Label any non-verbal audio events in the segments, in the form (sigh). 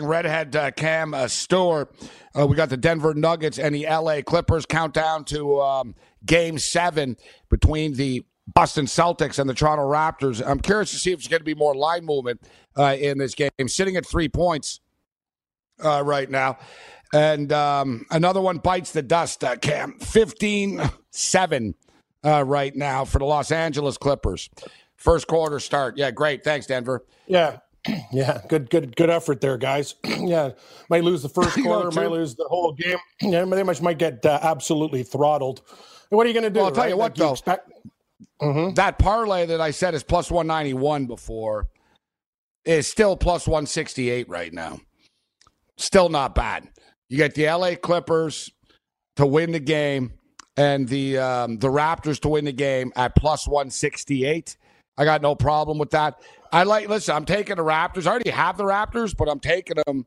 Redhead uh, Cam uh, Stewart. Uh, we got the Denver Nuggets and the LA Clippers countdown to um, game seven between the Boston Celtics and the Toronto Raptors. I'm curious to see if there's going to be more line movement uh, in this game. Sitting at three points uh, right now. And um, another one bites the dust, uh, Cam. 15 7 right now for the Los Angeles Clippers. First quarter start. Yeah, great. Thanks, Denver. Yeah. (clears throat) Yeah, good, good, good effort there, guys. (clears throat) yeah, might lose the (laughs) first quarter, might lose the whole game. Yeah, they much might get uh, absolutely throttled. What are you going to do? Well, I'll tell right? you what, like though, you expect- mm-hmm. that parlay that I said is plus one ninety one before is still plus one sixty eight right now. Still not bad. You get the LA Clippers to win the game and the um, the Raptors to win the game at plus one sixty eight. I got no problem with that. I like. Listen, I'm taking the Raptors. I already have the Raptors, but I'm taking them.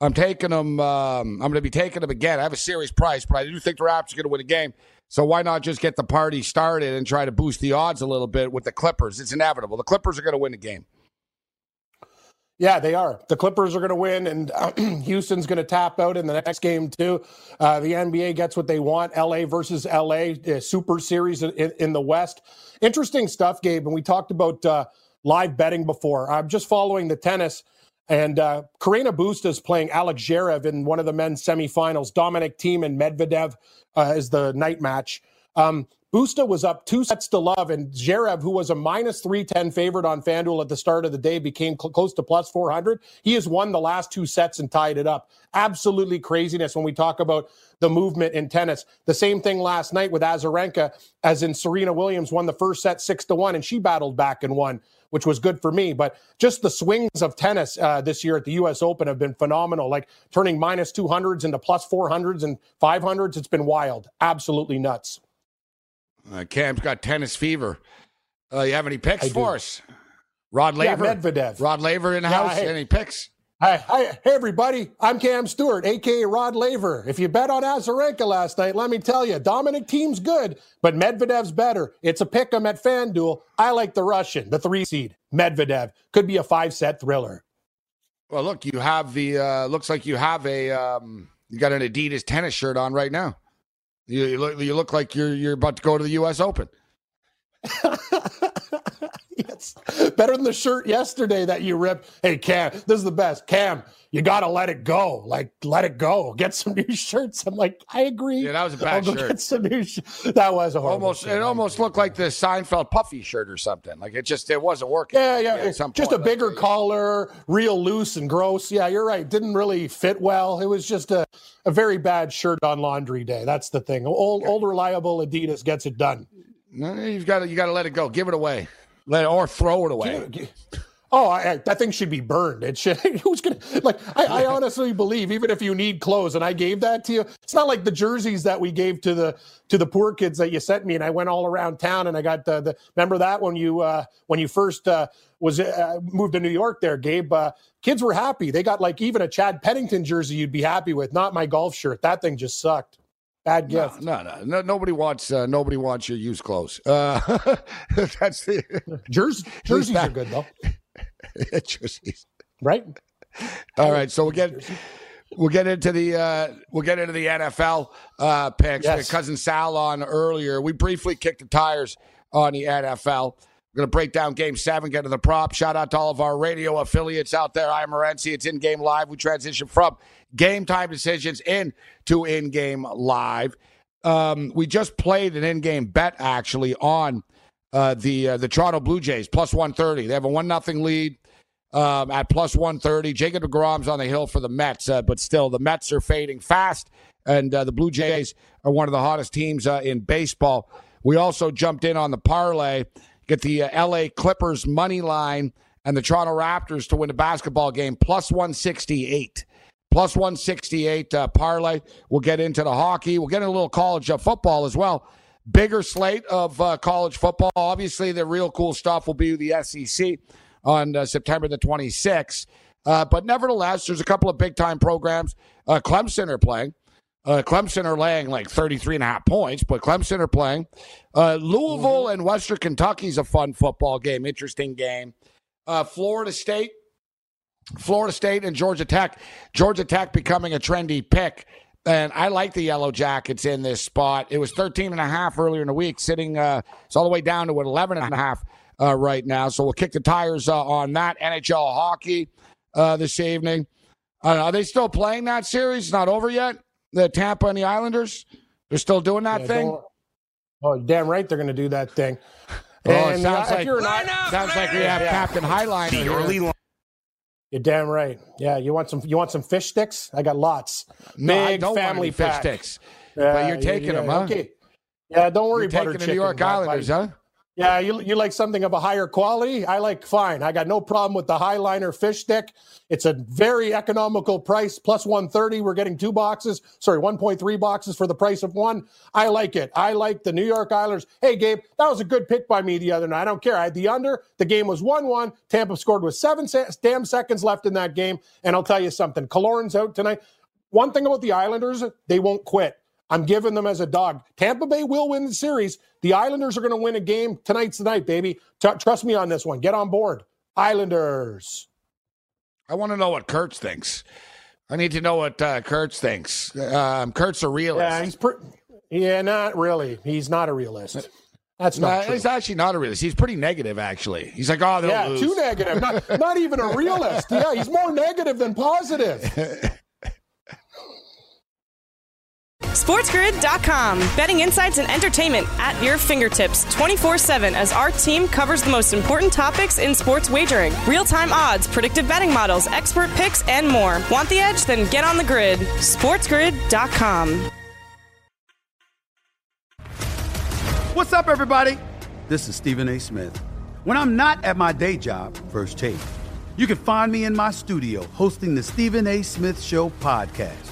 I'm taking them. Um, I'm going to be taking them again. I have a serious price, but I do think the Raptors are going to win a game. So why not just get the party started and try to boost the odds a little bit with the Clippers? It's inevitable. The Clippers are going to win the game. Yeah, they are. The Clippers are going to win, and (clears throat) Houston's going to tap out in the next game too. Uh, the NBA gets what they want. LA versus LA, uh, Super Series in, in, the West. Interesting stuff, Gabe. And we talked about uh, live betting before. I'm just following the tennis, and uh, Carreño Busta is playing Alex Zverev in one of the men's semifinals. Dominic Thiem and Medvedev uh, is the night match. Um, Busta was up two sets to love, and Zverev, who was a minus 310 favorite on FanDuel at the start of the day, became cl- close to plus 400. He has won the last two sets and tied it up. Absolutely craziness when we talk about the movement in tennis. The same thing last night with Azarenka, as in Serena Williams won the first set six to one, and she battled back and won, which was good for me. But just the swings of tennis uh, this year at the U.S. Open have been phenomenal, like turning minus 200s into plus 400s and 500s. It's been wild. Absolutely nuts. Uh, Cam's got tennis fever. Uh, you have any picks I for do. us? Rod Laver, yeah, Medvedev. Rod Laver in the yeah, house. Any picks? Hi, hi, hey everybody. I'm Cam Stewart, aka Rod Laver. If you bet on Azarenka last night, let me tell you, Dominic Thiem's good, but Medvedev's better. It's a pick 'em at FanDuel. I like the Russian, the three seed, Medvedev. Could be a five set thriller. Well, look, you have the uh, looks like you have a um, you got an Adidas tennis shirt on right now. You, you look you look like you're you're about to go to the U.S. Open. (laughs) (laughs) yes, better than the shirt yesterday that you ripped. Hey Cam, this is the best. Cam, you got to let it go. Like let it go. Get some new shirts. I'm like, I agree. Yeah, that was a bad I'll shirt. Get some new sh- that was a horrible Almost shirt. it almost looked like the Seinfeld puffy shirt or something. Like it just it wasn't working. Yeah, yeah. some just point, a bigger like, collar, real loose and gross. Yeah, you're right. Didn't really fit well. It was just a, a very bad shirt on laundry day. That's the thing. Old, old reliable Adidas gets it done. You've got to you got to let it go. Give it away. Let it, or throw it away. Oh, I, I, that thing should be burned. It should. (laughs) Who's gonna like? I, I honestly believe, even if you need clothes, and I gave that to you, it's not like the jerseys that we gave to the to the poor kids that you sent me, and I went all around town, and I got the. the remember that when you uh, when you first uh, was uh, moved to New York, there, Gabe. Uh, kids were happy. They got like even a Chad Pennington jersey you'd be happy with, not my golf shirt. That thing just sucked. Bad No, gift. no, no, no. Nobody wants uh, nobody wants your used clothes. Uh, (laughs) that's the (laughs) Jerseys, jerseys are good though, (laughs) jerseys. right? All right, so we'll get we'll get into the uh, we'll get into the NFL uh, picks. Yes. Cousin Sal on earlier. We briefly kicked the tires on the NFL. We're going to break down Game Seven, get to the prop. Shout out to all of our radio affiliates out there. I'm Morency. It's in game live. We transition from game time decisions in to in game live. Um, we just played an in game bet actually on uh, the uh, the Toronto Blue Jays plus 130. They have a one nothing lead um, at plus 130. Jacob DeGrom's on the hill for the Mets, uh, but still, the Mets are fading fast, and uh, the Blue Jays are one of the hottest teams uh, in baseball. We also jumped in on the parlay, get the uh, LA Clippers money line and the Toronto Raptors to win a basketball game plus 168. Plus 168 uh, parlay. We'll get into the hockey. We'll get into a little college uh, football as well. Bigger slate of uh, college football. Obviously, the real cool stuff will be the SEC on uh, September the 26th. Uh, but nevertheless, there's a couple of big time programs. Uh, Clemson are playing. Uh, Clemson are laying like 33 and a half points, but Clemson are playing. Uh, Louisville and Western Kentucky is a fun football game, interesting game. Uh, Florida State, Florida State and Georgia Tech. Georgia Tech becoming a trendy pick. And I like the Yellow Jackets in this spot. It was 13 and a half earlier in the week, sitting, uh, it's all the way down to an 11 and a half uh, right now. So we'll kick the tires uh, on that. NHL hockey uh, this evening. Uh, are they still playing that series? Not over yet? The Tampa and the Islanders? They're still doing that Yeah, thing? Oh, damn right they're going to do that thing. Oh, it And, sounds uh, like, you're not- sounds like we have Captain Highliner here. You're damn right. Yeah, you want some? You want some fish sticks? I got lots. No, I Big don't want family any fish pack. sticks. Yeah, but you're taking yeah, them, huh? Okay. Yeah, don't worry, You're taking the. New York Islanders, huh? Yeah, you you like something of a higher quality? I like fine. I got no problem with the Highliner fish stick. It's a very economical price, plus 130. We're getting two boxes, sorry, 1.3 boxes for the price of one. I like it. I like the New York Islanders. Hey, Gabe, that was a good pick by me the other night. I don't care. I had the under. The game was 1 1. Tampa scored with seven se- damn seconds left in that game. And I'll tell you something Killorn's out tonight. One thing about the Islanders, they won't quit. I'm giving them as a dog. Tampa Bay will win the series. The Islanders are going to win a game tonight's the night, baby. T- trust me on this one. Get on board. Islanders. I want to know what Kurtz thinks. I need to know what uh, Kurtz thinks. Um, Kurt's a realist. Yeah, he's per- yeah, not really. He's not a realist. That's No, not true. he's actually not a realist. He's pretty negative, actually. He's like, oh, they'll Yeah, lose. too negative. Not, not even a realist. (laughs) Yeah, he's more negative than positive. (laughs) SportsGrid.com. Betting insights and entertainment at your fingertips 24 7 as our team covers the most important topics in sports wagering real time odds, predictive betting models, expert picks, and more. Want the edge? Then get on the grid. SportsGrid.com. What's up, everybody? This is Stephen A. Smith. When I'm not at my day job, First Take, you can find me in my studio hosting the Stephen A. Smith Show podcast.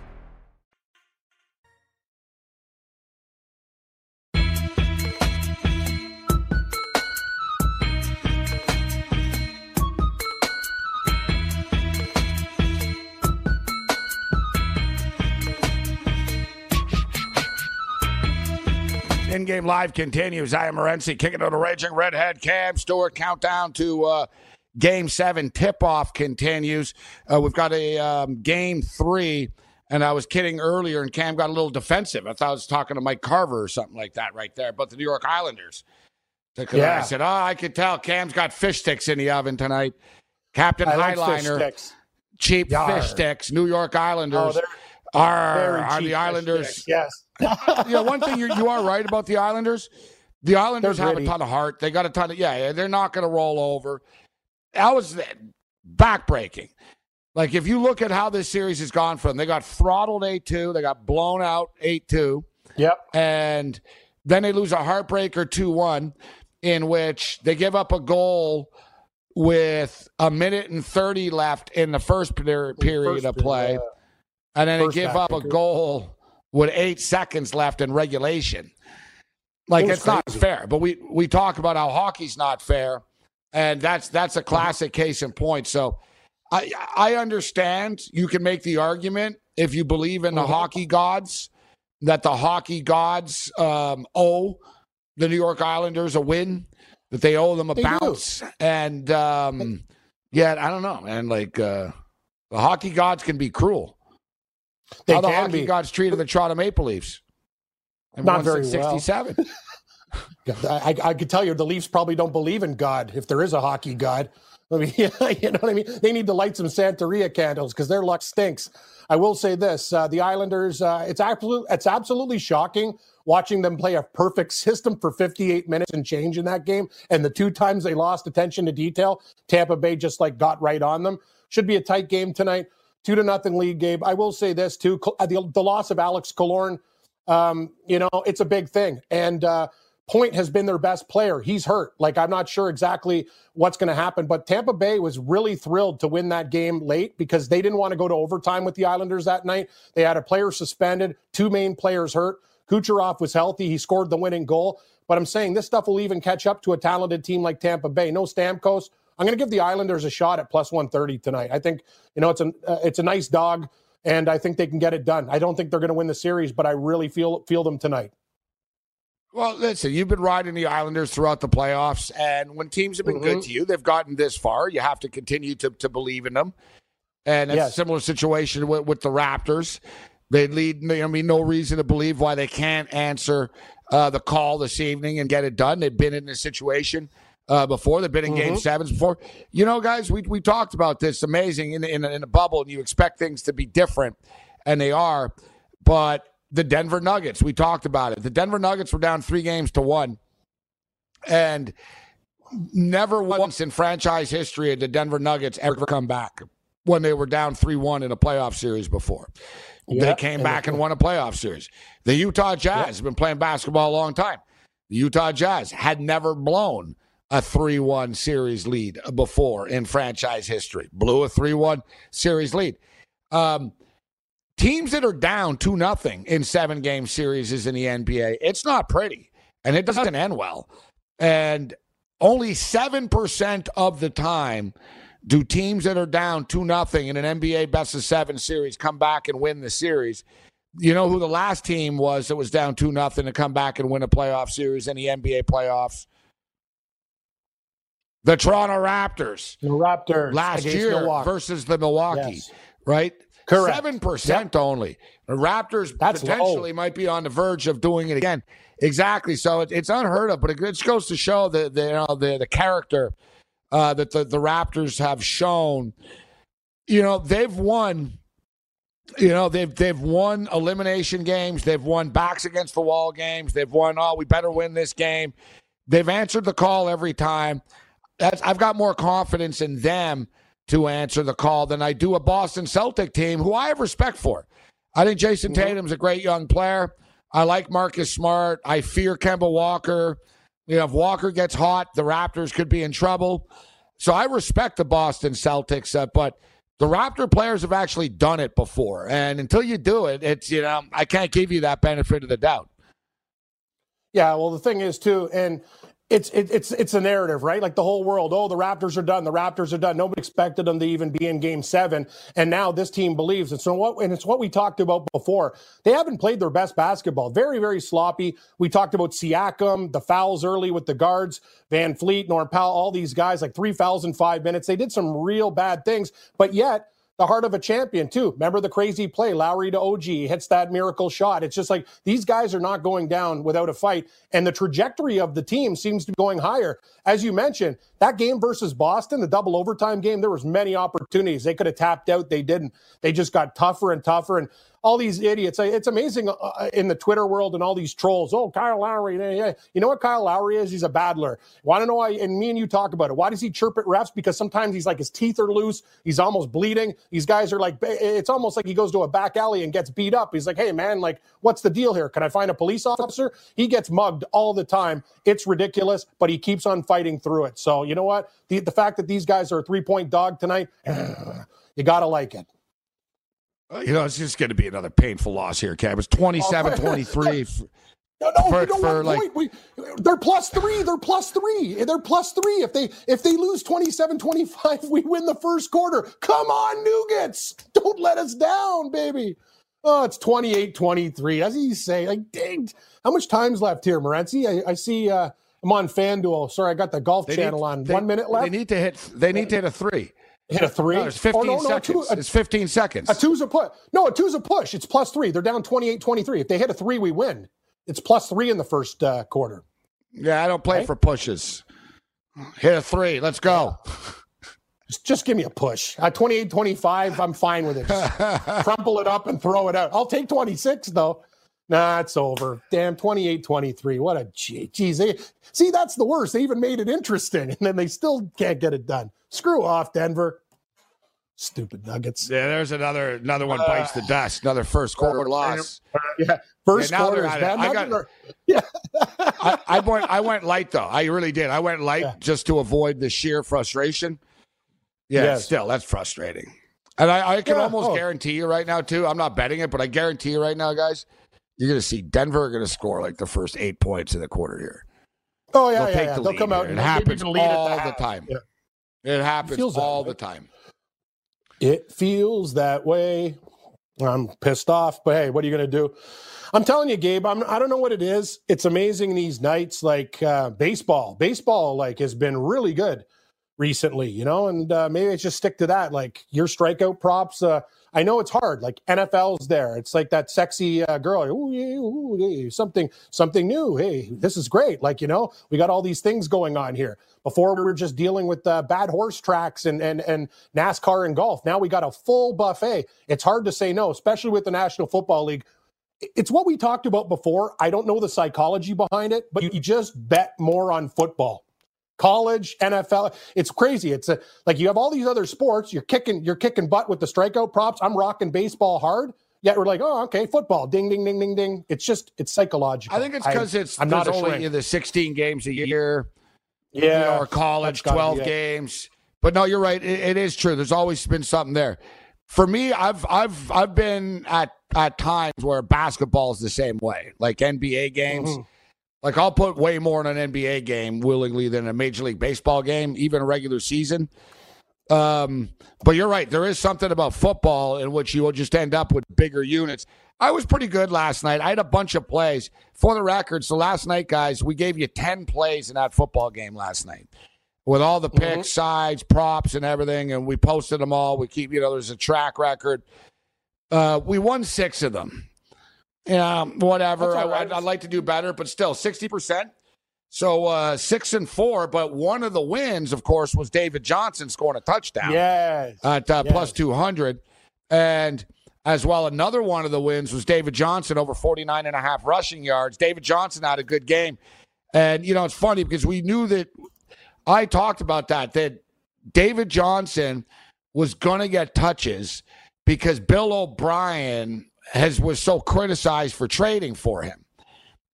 In game live continues. I am Morency kicking on the raging redhead. Cam Stewart countdown to uh, game seven. Tip off continues. Uh, we've got a um, game three, and I was kidding earlier, and Cam got a little defensive. I thought I was talking to Mike Carver or something like that right there, but the New York Islanders. Yeah. I said, oh, I could tell Cam's got fish sticks in the oven tonight. Captain I Highliner, like cheap Yar. fish sticks. New York Islanders Oh, are, are the Islanders. Yes. (laughs) you know, one thing you you are right about the Islanders. The Islanders have a ton of heart. They got a ton of yeah. yeah, They're not going to roll over. That was backbreaking. Like if you look at how this series has gone from, they got throttled eight two, they got blown out eight two, Yep. and then they lose a heartbreaker two one, in which they give up a goal with a minute and thirty left in the first per- period First of play, and then they give up a goal with eight seconds left in regulation. Like it's not fair. But we we talk about how hockey's not fair, and that's that's a classic case in point. So I I understand you can make the argument if you believe in the Mm-hmm. hockey gods that the hockey gods um, owe the New York Islanders a win, that they owe them a They do. bounce, and um, yeah, I don't know, man. Like uh, the hockey gods can be cruel. They How the hockey be. gods treated the Toronto Maple Leafs. Not Everyone said very well. (laughs) I, I could tell you the Leafs probably don't believe in God if there is a hockey God. I mean, (laughs) you know what I mean? They need to light some Santeria candles because their luck stinks. I will say this: uh, the Islanders. Uh, it's absolute. It's absolutely shocking watching them play a perfect system for 58 minutes and change in that game. And the two times they lost attention to detail, Tampa Bay just like got right on them. Should be a tight game tonight. Two to nothing lead, Gabe. I will say this too: uh, the, the loss of Alex Killorn. Um, you know, it's a big thing, and. Uh, Point has been their best player. He's hurt. Like, I'm not sure exactly what's going to happen, but Tampa Bay was really thrilled to win that game late because they didn't want to go to overtime with the Islanders that night. They had a player suspended, two main players hurt. Kucherov was healthy. He scored the winning goal. But I'm saying this stuff will even catch up to a talented team like Tampa Bay. No Stamkos. I'm going to give the Islanders a shot at plus 130 tonight. I think, you know, it's, an, uh, it's a nice dog, and I think they can get it done. I don't think they're going to win the series, but I really feel feel them tonight. Well, listen, you've been riding the Islanders throughout the playoffs, and when teams have been good Mhm. to you, they've gotten this far. You have to continue to, to believe in them. And it's a similar situation with, with the Raptors. They lead, I mean, no reason to believe why they can't answer uh, the call this evening and get it done. They've been in this situation uh, before. They've been in game Mhm. sevens before. You know, guys, we, we talked about this amazing in, in, in a bubble, and you expect things to be different, and they are. But the Denver Nuggets, we talked about it. The Denver Nuggets were down three games to one. And never once in franchise history had the Denver Nuggets ever come back when they were down 3 1 in a playoff series before. They came back and won a playoff series. The Utah Jazz have been playing basketball a long time. The Utah Jazz had never blown a 3 1 series lead before in franchise history, blew a 3 1 series lead. Um, teams that are down 2 nothing in seven game series in the NBA. It's not pretty, and it doesn't end well. And only 7% of the time do teams that are down 2 nothing in an NBA best of 7 series come back and win the series. You know who the last team was that was down 2 nothing to come back and win a playoff series in the NBA playoffs? The Toronto Raptors. The Raptors last year Milwaukee. versus the Milwaukee, Yes. right? Correct. Seven percent only. The Raptors That's potentially might be on the verge of doing it again. Exactly. So it, it's unheard of, but it just goes to show the the you know, the, the character uh, that the, the Raptors have shown. You know they've won. You know they've they've won elimination games. They've won backs against the wall games. They've won. Oh, we better win this game. They've answered the call every time. That's, I've got more confidence in them to answer the call than I do a Boston Celtic team who I have respect for. I think Jayson Tatum's a great young player. I like Marcus Smart. I fear Kemba Walker. You know, if Walker gets hot, the Raptors could be in trouble. So I respect the Boston Celtics, uh, but the Raptor players have actually done it before. And until you do it, it's, you know, I can't give you that benefit of the doubt. Yeah, well, the thing is too, and it's it, it's it's a narrative, right? Like the whole world, oh, the Raptors are done. The Raptors are done. Nobody expected them to even be in Game Seven, and now this team believes. And so what? And it's what we talked about before. They haven't played their best basketball. Very very sloppy. We talked about Siakam, the fouls early with the guards, VanVleet, Norm Powell, all these guys, like three fouls in five minutes. They did some real bad things, but yet the heart of a champion too. Remember the crazy play, Lowry to OG hits that miracle shot. It's just like these guys are not going down without a fight, and the trajectory of the team seems to be going higher. As you mentioned, that game versus Boston, the double overtime game, there was many opportunities. They could have tapped out, they didn't. They just got tougher and tougher, and all these idiots. It's amazing uh, uh, in the Twitter world and all these trolls. Oh, Kyle Lowry. You know what Kyle Lowry is? He's a battler. Want to know why? And me and you talk about it. Why does he chirp at refs? Because sometimes he's like his teeth are loose. He's almost bleeding. These guys are like, eh, eh, it's almost like he goes to a back alley and gets beat up. He's like, hey, man, like, what's the deal here? Can I find a police officer? He gets mugged all the time. It's ridiculous, but he keeps on fighting through it. So, you know what? The, the fact that these guys are a three point dog tonight, (sighs) you got to like it. You know, it's just going to be another painful loss here, Cam. It's 27 23. (laughs) No, no, For- you know for, what? like- wait. They're plus three. They're plus three. They're plus three. If they if they lose 27-25, (laughs) we win the first quarter. Come on, Nuggets. Don't let us down, baby. Oh, it's 28-23. As you say, like, dang. How much time's left here, Morency? I, I see uh, I'm on FanDuel. Sorry, I got the golf They channel need- on. they- One minute left. They need to hit. They need to hit a three. Hit a three? No, there's 15 Oh, no, no, seconds. two- a- it's 15 seconds. A two's a push. No, a two's a push. It's plus three. They're down 28-23. If they hit a three, we win. It's plus three in the first uh, quarter. yeah, I don't play Right? for pushes. Hit a three. Let's go. Just, just give me a push. At 28 25, I'm fine with it. (laughs) Crumple it up and throw it out. I'll take 26, though. Nah, it's over. Damn, 28 23. What a gee. Geez, they, see, that's the worst. They even made it interesting, (laughs) and then they still can't get it done. Screw off, Denver. Stupid Nuggets. Yeah, there's another another one uh, bites the dust. Another first quarter loss. Yeah, first Yeah, quarter is bad. I got- are- (laughs) yeah. I, I went I went light though. I really did. I went light just to avoid the sheer frustration. Yeah, Yes. still that's frustrating. And I, I can Yeah, almost oh. guarantee you right now too. I'm not betting it, but I guarantee you right now, guys, you're gonna see Denver are gonna score like the first eight points in the quarter here. Oh, yeah, They'll yeah, take yeah. the They'll lead come out here. and It maybe happens lead at all the half. time. It happens feels that all the time. It feels that way. I'm pissed off, but hey, what are you going to do? I'm telling you, Gabe. I'm. I don't know what it is. It's amazing these nights, like uh, baseball. Baseball, like, has been really good. recently, you know, and uh, maybe I just stick to that. Like your strikeout props. Uh, I know it's hard. Like NFL's there. It's like that sexy uh, girl. Ooh, yeah, ooh, yeah, something, something new. Hey, this is great. Like you know, we got all these things going on here. Before we were just dealing with uh, bad horse tracks and and and NASCAR and golf. Now we got a full buffet. It's hard to say no, especially with the National Football League. It's what we talked about before. I don't know the psychology behind it, but you just bet more on football college, NFL. It's crazy. It's a, like you have all these other sports. You're kicking, you're kicking butt with the strikeout props. I'm rocking baseball hard. Yet we're like, oh, okay, football, ding, ding, ding, ding, ding. It's just, it's psychological. I think it's because it's I'm not only shrink. the 16 games a year. Yeah, you know, or college, 12 be it. games. But no, you're right. It, it is true. There's always been something there. For me, I've I've I've been at at times where basketball is the same way, like NBA games. Mhm. Like I'll put way more in an NBA game willingly than a Major League Baseball game, even a regular season. Um, but you're right. There is something about football in which you will just end up with bigger units. I was pretty good last night. I had a bunch of plays. For the record, so last night, guys, we gave you 10 plays in that football game last night with all the picks, sides, props, and everything. And we posted them all. We keep, you know, there's a track record. Uh, we won six of them. Yeah, whatever. I, right. I'd, I'd like to do better, but still, 60%. So uh, six and four, but one of the wins, of course, was David Johnson scoring a touchdown Yes. at uh, Yes. plus 200. And as well, another one of the wins was David Johnson over 49 and a half rushing yards. David Johnson had a good game. And, you know, it's funny because we knew that I talked about that, that David Johnson was going to get touches because Bill O'Brien has was so criticized for trading for him.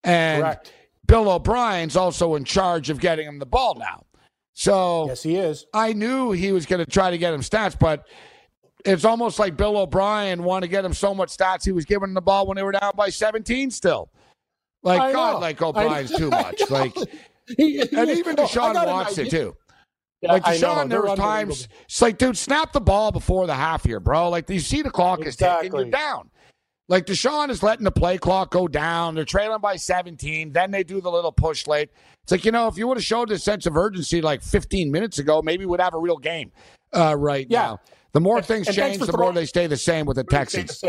And Correct. Bill O'Brien's also in charge of getting him the ball now. So Yes, he is. I knew he was going to try to get him stats, but it's almost like Bill O'Brien wanted to get him so much stats he was giving him the ball when they were down by 17 still. Like I God, know. like. O'Brien's too much. Like (laughs) He- and he- even oh, I Deshaun got an it too. Yeah, Like. Deshaun, there was times it's like, dude, snap the ball before the half here, bro. Like you see the clock is ticking, you're down. Like Deshaun is letting the play clock go down. They're trailing by 17. Then they do the little push late. It's like, you know, if you would have showed this sense of urgency like 15 minutes ago, maybe we'd have a real game uh, right Yeah. now. The more And- things and change, the more they stay the same with the Texans.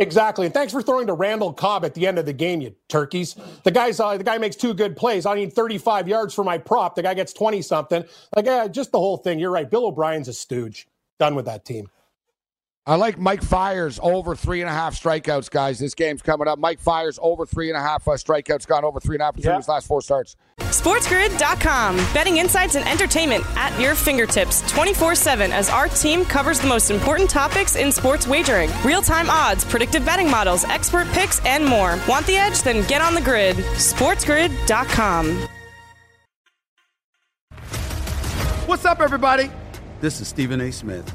Exactly, and thanks for throwing to Randall Cobb at the end of the game, you turkeys. The guy's uh, the guy makes two good plays. I need 35 yards for my prop. The guy gets 20 something. Like, yeah, just the whole thing. You're right. Bill O'Brien's a stooge. Done with that team. I like Mike Fiers over three and a half strikeouts, guys. This game's coming up. Mike Fiers over three and a half uh, strikeouts, gone over three and a half in his last four starts. SportsGrid.com. Betting insights and entertainment at your fingertips 24 7 as our team covers the most important topics in sports wagering real time odds, predictive betting models, expert picks, and more. Want the edge? Then get on the grid. SportsGrid.com. What's up, everybody? This is Stephen A. Smith.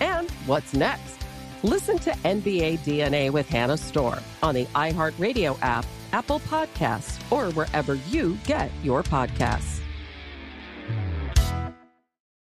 And what's next? Listen to NBA DNA with Hannah Storm on the iHeartRadio app, Apple Podcasts, or wherever you get your podcasts.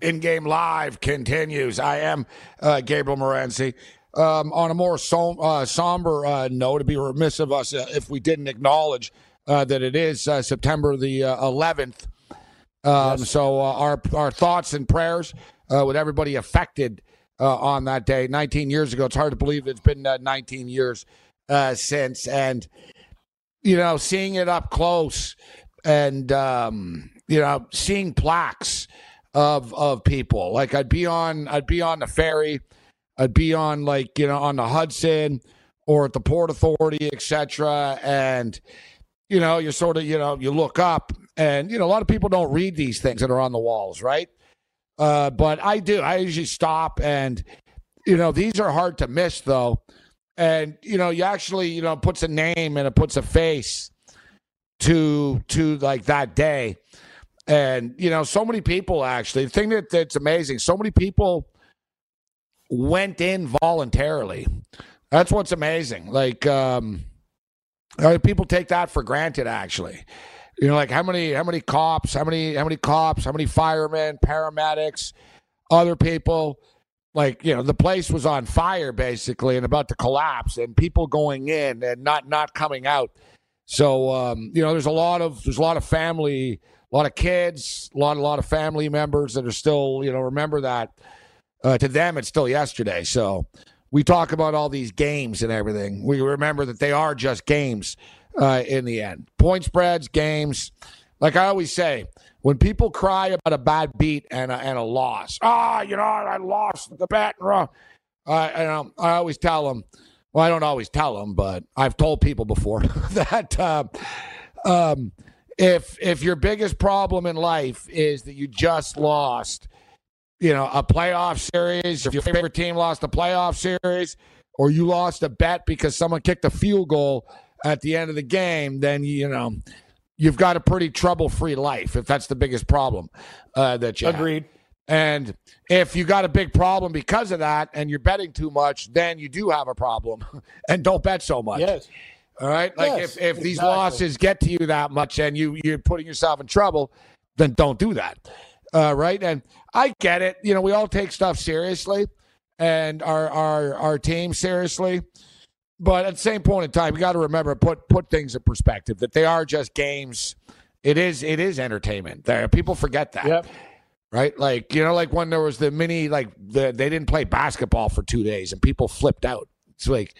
In game live continues. I am uh, Gabriel Morency. Um, on a more som- uh, somber uh, note, it'd be remiss of us uh, if we didn't acknowledge uh, that it is uh, September the 11th. Um, yes. So our our thoughts and prayers with everybody affected on that day. 19 years ago. It's hard to believe it's been 19 years since, and you know, seeing it up close and um, you know, seeing plaques of of people. Like I'd be on I'd be on the ferry, I'd be on like you know on the Hudson or at the Port Authority, etc. And you know you sort of you know you look up and you know a lot of people don't read these things that are on the walls, right? Uh, but I do. I usually stop and you know these are hard to miss though. And you know, you actually, you know, puts a name and it puts a face to to like that day and, you know, so many people actually, the thing that, that's amazing, so many people went in voluntarily. That's what's amazing. Like, um, people take that for granted, actually. You know, like how many how many cops, how many how many cops, how many firemen, paramedics, other people. Like you know, the place was on fire basically and about to collapse, and people going in and not not coming out. So um, you know, there's a lot of there's a lot of family a lot of kids, a lot, a lot of family members that are still, you know, remember that. Uh, to them, it's still yesterday. So we talk about all these games and everything. We remember that they are just games uh, in the end. Point spreads, games. Like I always say, when people cry about a bad beat and a, and a loss, ah, oh, you know, I lost the bet. Uh, I, um, I always tell them, well, I don't always tell them, but I've told people before (laughs) that uh, um, if if your biggest problem in life is that you just lost, you know, a playoff series, if your favorite team lost a playoff series, or you lost a bet because someone kicked a field goal at the end of the game, then you know you've got a pretty trouble-free life. If that's the biggest problem uh, that you agreed. Have. And if you got a big problem because of that, and you're betting too much, then you do have a problem, (laughs) and don't bet so much. Yes. All right. Like yes, if, if these losses get to you that much and you you're putting yourself in trouble, then don't do that. Uh, right. And I get it. You know, we all take stuff seriously and our our our team seriously. But at the same point in time, you got to remember put put things in perspective that they are just games. It is it is entertainment. There, people forget that. Yep. Right, like you know, like when there was the mini, like the they didn't play basketball for two days and people flipped out. It's like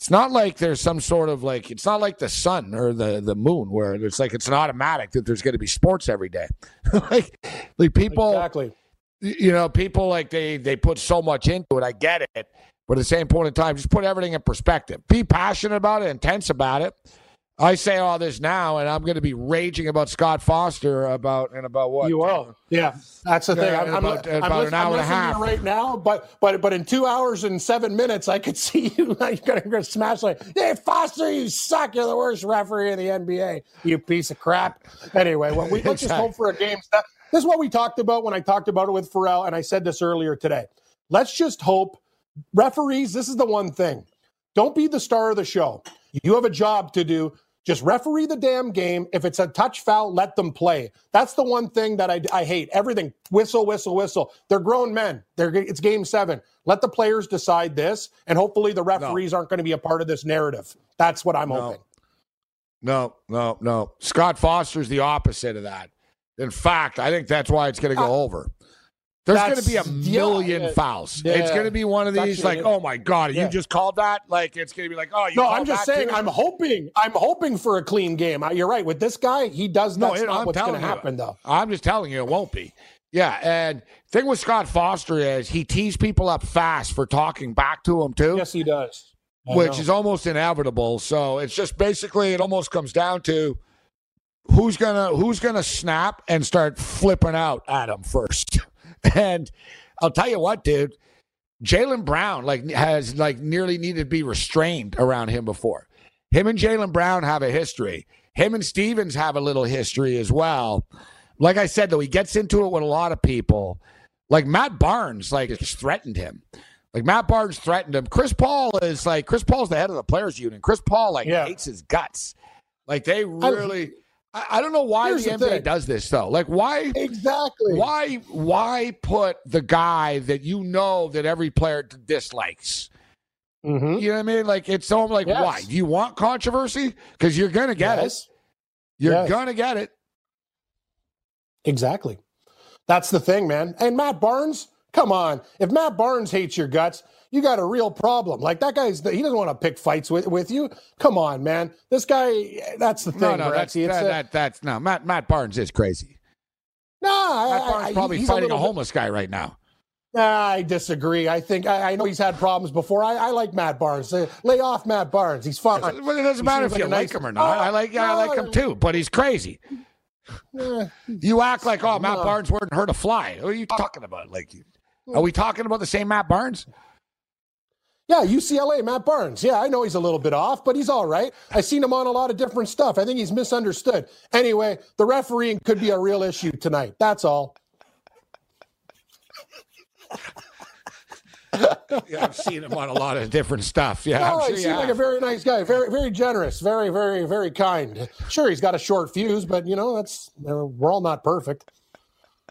it's not like there's some sort of like it's not like the sun or the the moon where it's like it's an automatic that there's going to be sports every day. (laughs) like like people exactly. You know, people like they they put so much into it. I get it, but at the same point in time, just put everything in perspective. Be passionate about it, intense about it, I say all this now, and I'm going to be raging about Scott Foster about and about what you will. Yeah, that's the thing. I'm, about, I'm, about I'm an hour and a half right now, but but but in two hours and seven minutes, I could (laughs) see you. You're going to smash like, hey Foster, you suck. You're the worst referee in the NBA. You piece of crap. Anyway, well, we (laughs) let's just hope for a game. This is what we talked about when I talked about it with Pharrell, and I said this earlier today. Let's just hope referees. This is the one thing. Don't be the star of the show. You have a job to do just referee the damn game. If it's a touch foul, let them play. That's the one thing that I, I hate. Everything whistle, whistle, whistle. They're grown men. They're it's game seven. Let the players decide this, and hopefully the referees no. aren't going to be a part of this narrative. That's what I'm no. hoping. No, no, no. Scott Foster's the opposite of that. In fact, I think that's why it's going to go uh, over. There's going to be a million yeah. fouls. Yeah. It's going to be one of these like, oh my god, you just called that. Like it's going to be like, oh, you No, I'm just saying. too? I'm hoping. I'm hoping for a clean game. You're right. With this guy, he does. No, That's it- not what's going to happen, though. I'm just telling you, it won't be. Yeah, and thing with Scott Foster is he tees people up fast for talking back to him too. Yes, he does. I which know. is almost inevitable. So it's just basically it almost comes down to who's gonna who's gonna snap and start flipping out at him first. (laughs) And I'll tell you what, dude, Jaylen Brown like has like nearly needed to be restrained around him before. Him and Jaylen Brown have a history. Him and Stevens have a little history as well. Like I said, though, he gets into it with a lot of people. Like Matt Barnes, like threatened him. Like Matt Barnes threatened him. Chris Paul is like Chris Paul's the head of the players union. Chris Paul like Yeah. hates his guts. Like they really. I, I don't know why Here's the, the NBA does this though. Like why exactly why why put the guy that you know that every player dislikes? Mm-hmm. You know what I mean? Like it's so like Yes. why? Do you want controversy? Because you're gonna get it. You're Yes. gonna get it. Exactly. That's the thing, man. And Matt Barnes, come on. If Matt Barnes hates your guts, you got a real problem. Like that guy's, he doesn't want to pick fights with, with you. Come on, man. This guy, that's the thing. No, no, that's. That, a- that, that's no. Matt Matt Barnes is crazy. no, Matt Barnes I- probably fighting a, bit- homeless guy right now. I disagree. I think I, I know he's had problems before. I, I like Matt Barnes. Uh, Lay off Matt Barnes. He's fine. Well, it doesn't He matter if you a like nice- him or not. Oh, I like yeah, I like him too, but he's crazy. eh, You act like oh Matt No. Barnes wouldn't hurt a fly. What are you talking about? Like, are we talking about the same Matt Barnes? Yeah, UCLA, Matt Barnes. Yeah, I know he's a little bit off, but he's all right. I've seen him on a lot of different stuff. I think he's misunderstood. Anyway, the refereeing could be a real issue tonight. That's all. (laughs) Yeah, I've seen him on a lot of different stuff. Yeah, Oh, I'm he sure you seems like a very nice guy, very, very generous, very, very, very kind. Sure, he's got a short fuse, but you know, that's we're all not perfect.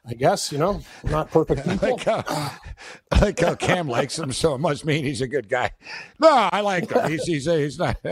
I guess you know, we're not perfect (laughs) I people. like, how, I (laughs) like how Cam likes him, so it must mean he's a good guy. No, I like him. He's he's, he's not. (laughs)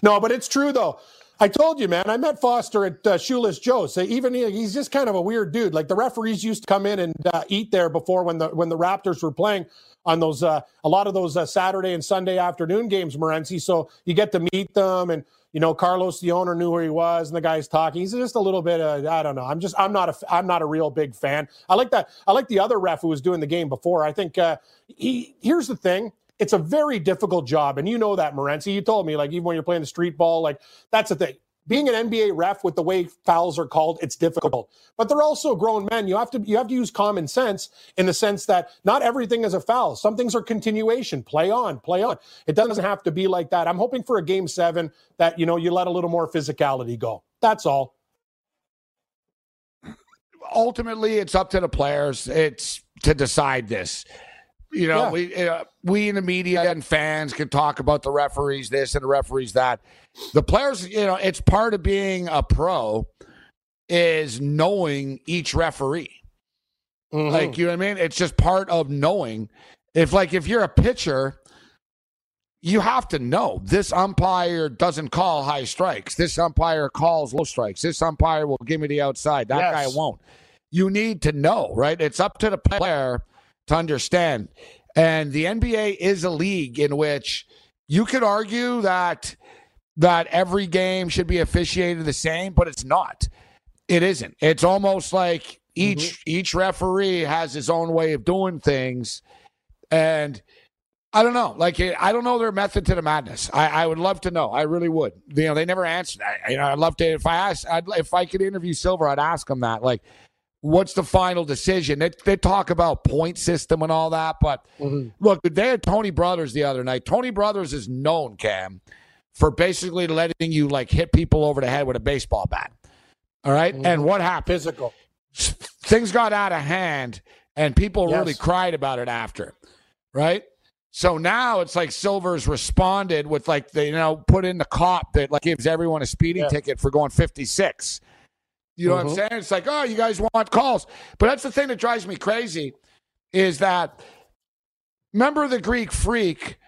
No, but it's true though. I told you, man. I met Foster at uh, Shoeless Joe's. So even he, he's just kind of a weird dude. Like the referees used to come in and uh, eat there before when the when the Raptors were playing on those uh, a lot of those uh, Saturday and Sunday afternoon games, Morency. So you get to meet them, and you know Carlos, the owner, knew where he was, and the guy's talking. He's just a little bit. Uh, I don't know. I'm just. I'm not a. I'm not a real big fan. I like that. I like the other ref who was doing the game before. I think uh, he. Here's the thing it's a very difficult job. And you know that, Morency. You told me, like, even when you're playing the street ball, like, that's the thing. Being an NBA ref with the way fouls are called, it's difficult. But they're also grown men. You have to you have to use common sense in the sense that not everything is a foul. Some things are continuation. Play on, play on. It doesn't have to be like that. I'm hoping for a game seven that you know you let a little more physicality go. That's all. Ultimately, it's up to the players. It's to decide this. You know, Yeah. we uh, we in the media and fans can talk about the referees this and the referees that. The players, you know, it's part of being a pro is knowing each referee. Mm-hmm. Like you know what I mean? It's just part of knowing. If like if you're a pitcher, you have to know this umpire doesn't call high strikes. This umpire calls low strikes. This umpire will give me the outside. That Yes. guy won't. You need to know, right? It's up to the player to understand. And the NBA is a league in which you could argue that that every game should be officiated the same, but it's not. It isn't. It's almost like each mm-hmm. each referee has his own way of doing things, and I don't know. Like I don't know their method to the madness. I, I would love to know. I really would. You know, they never answered. I, you know, I'd love to. If I asked, I'd, if I could interview Silver, I'd ask him that. Like, what's the final decision? They, they talk about point system and all that, but mm-hmm. look, they had Tony Brothers the other night. Tony Brothers is known, Cam, for basically letting you like hit people over the head with a baseball bat. All right? and what happened? Physical. Things got out of hand, and people Yes. really cried about it after. Right? So now it's like Silver's responded with like they you know put in the cop that like gives everyone a speeding Yeah. ticket for going 56. You know what I'm Mhm. saying? It's like, oh, you guys want calls. But that's the thing that drives me crazy is that remember the Greek freak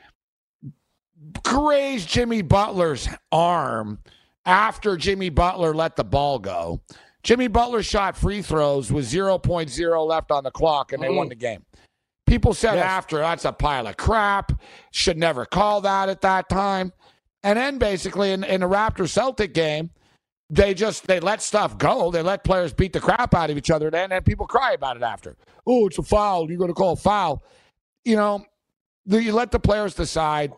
grazed Jimmy Butler's arm after Jimmy Butler let the ball go. Jimmy Butler shot free throws with 0.0 left on the clock, and they won mm. the game. People said Yes. after that's a pile of crap. Should never call that at that time. And then basically in, in the Raptor Celtic game, they just they let stuff go. They let players beat the crap out of each other, then and then people cry about it after. Oh, it's a foul. You're going to call a foul. You know, you let the players decide.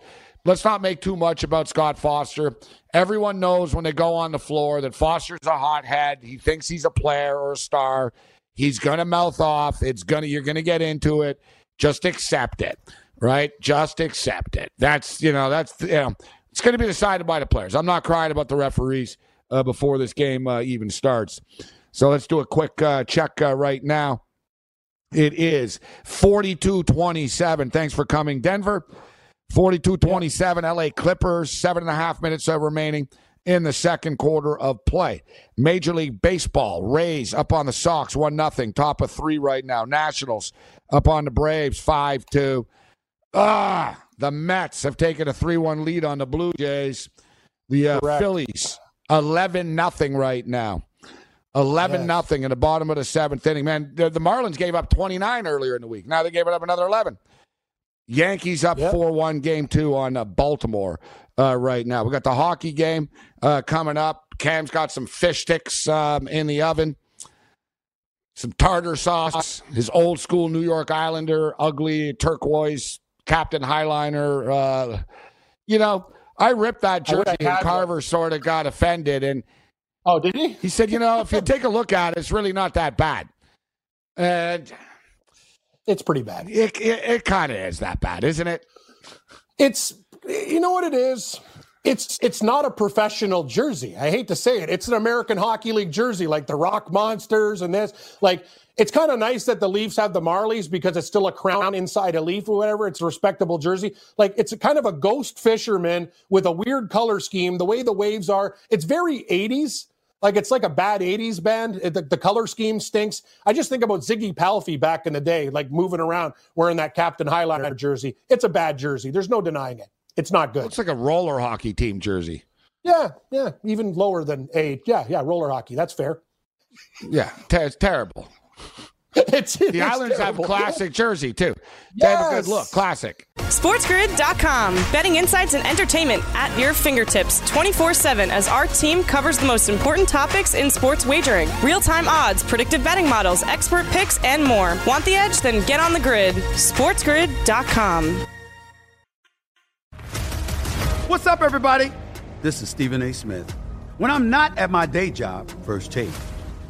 Let's not make too much about Scott Foster. Everyone knows when they go on the floor that Foster's a hothead. He thinks he's a player or a star. He's gonna mouth off. It's gonna you're gonna get into it. Just accept it, right? Just accept it. That's you know that's you know it's gonna be decided by the players. I'm not crying about the referees uh, before this game uh, even starts. So let's do a quick uh, check uh, right now. It is 42 27. Thanks for coming, Denver. 42 27, LA Clippers, seven and a half minutes remaining in the second quarter of play. Major League Baseball, Rays up on the Sox, 1 nothing, top of three right now. Nationals up on the Braves, 5 2. Ah, the Mets have taken a 3 1 lead on the Blue Jays. The uh, Phillies, 11 nothing right now. 11 Yes. nothing in the bottom of the seventh inning. Man, the, the Marlins gave up 29 earlier in the week. Now they gave it up another 11. Yankees up Yep. 4 1 game two on uh, Baltimore uh, right now. We got the hockey game uh, coming up. Cam's got some fish sticks um, in the oven, some tartar sauce, his old school New York Islander, ugly turquoise Captain Highliner. Uh, you know, I ripped that I wish I jersey and one. Carver sort of got offended. And Oh, did he? he said, you know, if you take a look at it, it's really not that bad. And It's pretty bad. it, it, it kind of is that bad, isn't it? It's you know what it is. It's it's not a professional jersey. I hate to say it. It's an American Hockey League jersey, like the Rock Monsters and this. Like it's kind of nice that the Leafs have the Marlies because it's still a crown inside a leaf or whatever. It's a respectable jersey. Like it's a kind of a ghost fisherman with a weird color scheme. The way the waves are, it's very 80s. Like it's like a bad 80s band. It- The, the color scheme stinks. I just think about Ziggy Palffy back in the day, like moving around wearing that Captain Highliner jersey. It's a bad jersey. There's no denying it. It's not good. Looks like a roller hockey team jersey. Yeah, yeah, even lower than a yeah, yeah, roller hockey. That's fair. Yeah, te- it's terrible. (laughs) it's The it's Islanders have a classic jersey too. They have a good look, classic. SportsGrid.com. Betting insights and entertainment at your fingertips 24 7 as our team covers the most important topics in sports wagering real time odds, predictive betting models, expert picks, and more. Want the edge? Then get on the grid. SportsGrid.com. What's up, everybody? This is Stephen A. Smith. When I'm not at my day job, First Take,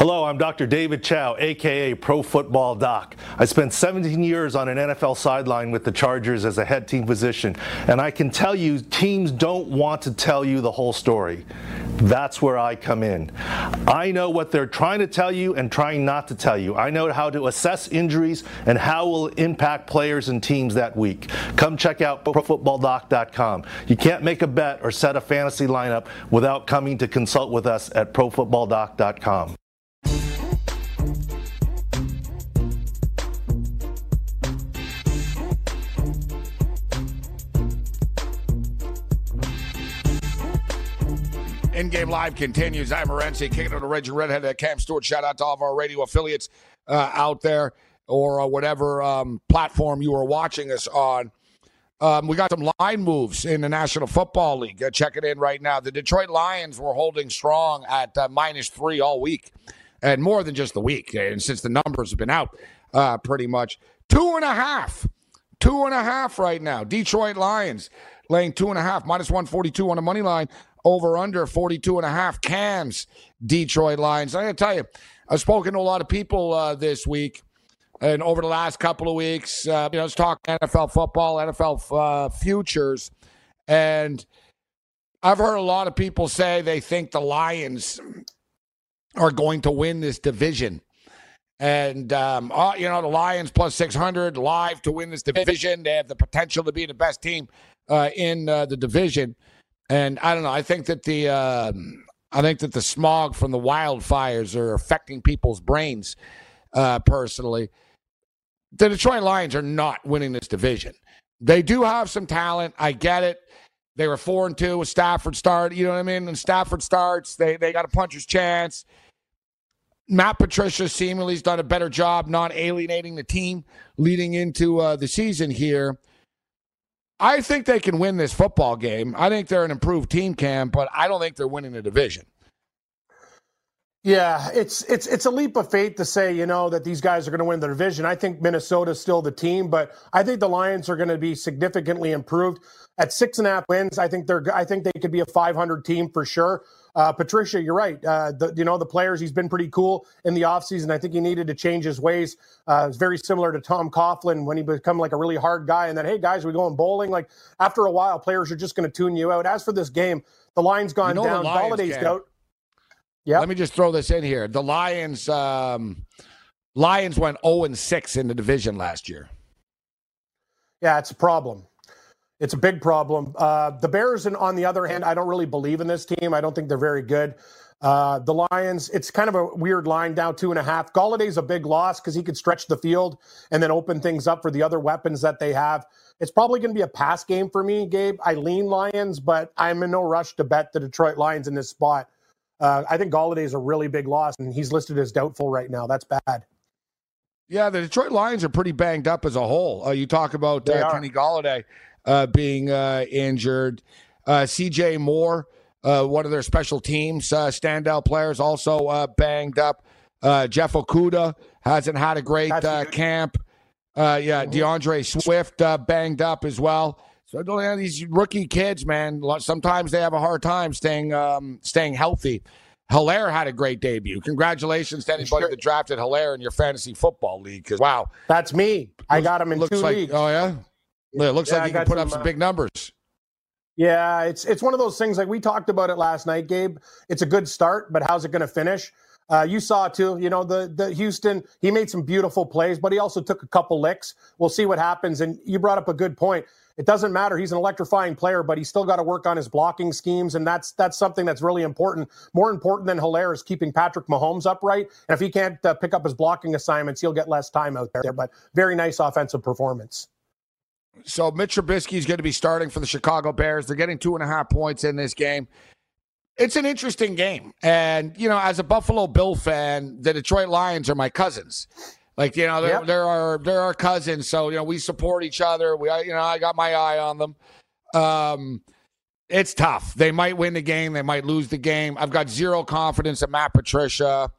Hello, I'm Dr. David Chao, aka Pro Football Doc. I spent 17 years on an NFL sideline with the Chargers as a head team physician, and I can tell you teams don't want to tell you the whole story. That's where I come in. I know what they're trying to tell you and trying not to tell you. I know how to assess injuries and how will impact players and teams that week. Come check out profootballdoc.com. You can't make a bet or set a fantasy lineup without coming to consult with us at profootballdoc.com. In Game Live continues. I'm Morency, kicking it to Reggie Redhead at Cam Stewart. Shout out to all of our radio affiliates uh, out there or uh, whatever um, platform you are watching us on. Um, we got some line moves in the National Football League. Uh, check it in right now. The Detroit Lions were holding strong at uh, minus three all week, and more than just the week. And since the numbers have been out, uh, pretty much two and a half, two and a half right now. Detroit Lions laying two and a half, minus one forty two on the money line over under 42 and a half cams detroit lions. I gotta tell you i've spoken to a lot of people uh, this week and over the last couple of weeks uh, you know let's talk nfl football nfl uh, futures and i've heard a lot of people say they think the lions are going to win this division. And um, uh, you know the lions plus 600 live to win this division. They have the potential to be the best team uh, in uh, the division and I don't know. I think that the uh, I think that the smog from the wildfires are affecting people's brains. Uh, personally, the Detroit Lions are not winning this division. They do have some talent. I get it. They were four and two with Stafford start. You know what I mean? And Stafford starts, they they got a puncher's chance. Matt Patricia seemingly has done a better job not alienating the team leading into uh, the season here. I think they can win this football game. I think they're an improved team, Cam, but I don't think they're winning the division. Yeah, it's it's it's a leap of faith to say, you know, that these guys are going to win the division. I think Minnesota's still the team, but I think the Lions are going to be significantly improved. At six and a half wins, I think they're I think they could be a 500 team for sure. Uh, Patricia, you're right. Uh, the, you know, the players, he's been pretty cool in the offseason. I think he needed to change his ways. Uh, it's very similar to Tom Coughlin when he become like a really hard guy. And then, hey, guys, we going bowling. Like after a while, players are just going to tune you out. As for this game, the line's gone you know down. Golladay's out. Yeah. Let me just throw this in here. The Lions, um, Lions went 0 and 6 in the division last year. Yeah, it's a problem. It's a big problem. Uh, the Bears, on the other hand, I don't really believe in this team. I don't think they're very good. Uh, the Lions, it's kind of a weird line down two and a half. Golladay's a big loss because he could stretch the field and then open things up for the other weapons that they have. It's probably going to be a pass game for me, Gabe. I lean Lions, but I'm in no rush to bet the Detroit Lions in this spot. Uh, I think Golladay is a really big loss, and he's listed as doubtful right now. That's bad. Yeah, the Detroit Lions are pretty banged up as a whole. Uh, you talk about uh, Kenny Golladay uh, being uh, injured. Uh, CJ Moore, uh, one of their special teams uh, standout players, also banged up. Jeff Okudah hasn't had a great camp. yeah. D'Andre Swift banged up as well. So don't have these rookie kids, man. Sometimes they have a hard time staying um, staying healthy. Helaire had a great debut. Congratulations to anybody sure. that drafted Helaire in your fantasy football league. Because wow, that's me. I got him in two like, leagues. Oh yeah, it looks yeah, like you can put up some big numbers. Yeah, it's it's one of those things like we talked about it last night, Gabe. It's a good start, but how's it going to finish? Uh, you saw too, you know, the the Houston, he made some beautiful plays, but he also took a couple licks. We'll see what happens. And you brought up a good point. It doesn't matter. He's an electrifying player, but he's still got to work on his blocking schemes, and that's that's something that's really important. More important than Helaire is keeping Patrick Mahomes upright. And if he can't uh, pick up his blocking assignments, he'll get less time out there. But very nice offensive performance. So Mitch Trubisky is going to be starting for the Chicago Bears. They're getting two and a half points in this game. it's an interesting game. And, you know, as a Buffalo Bill fan, the Detroit Lions are my cousins. Like, you know, they're, they're our they're our cousins. So, you know, we support each other. We you know, I got my eye on them. Um it's tough. They might win the game, they might lose the game. I've got zero confidence in Matt Patricia.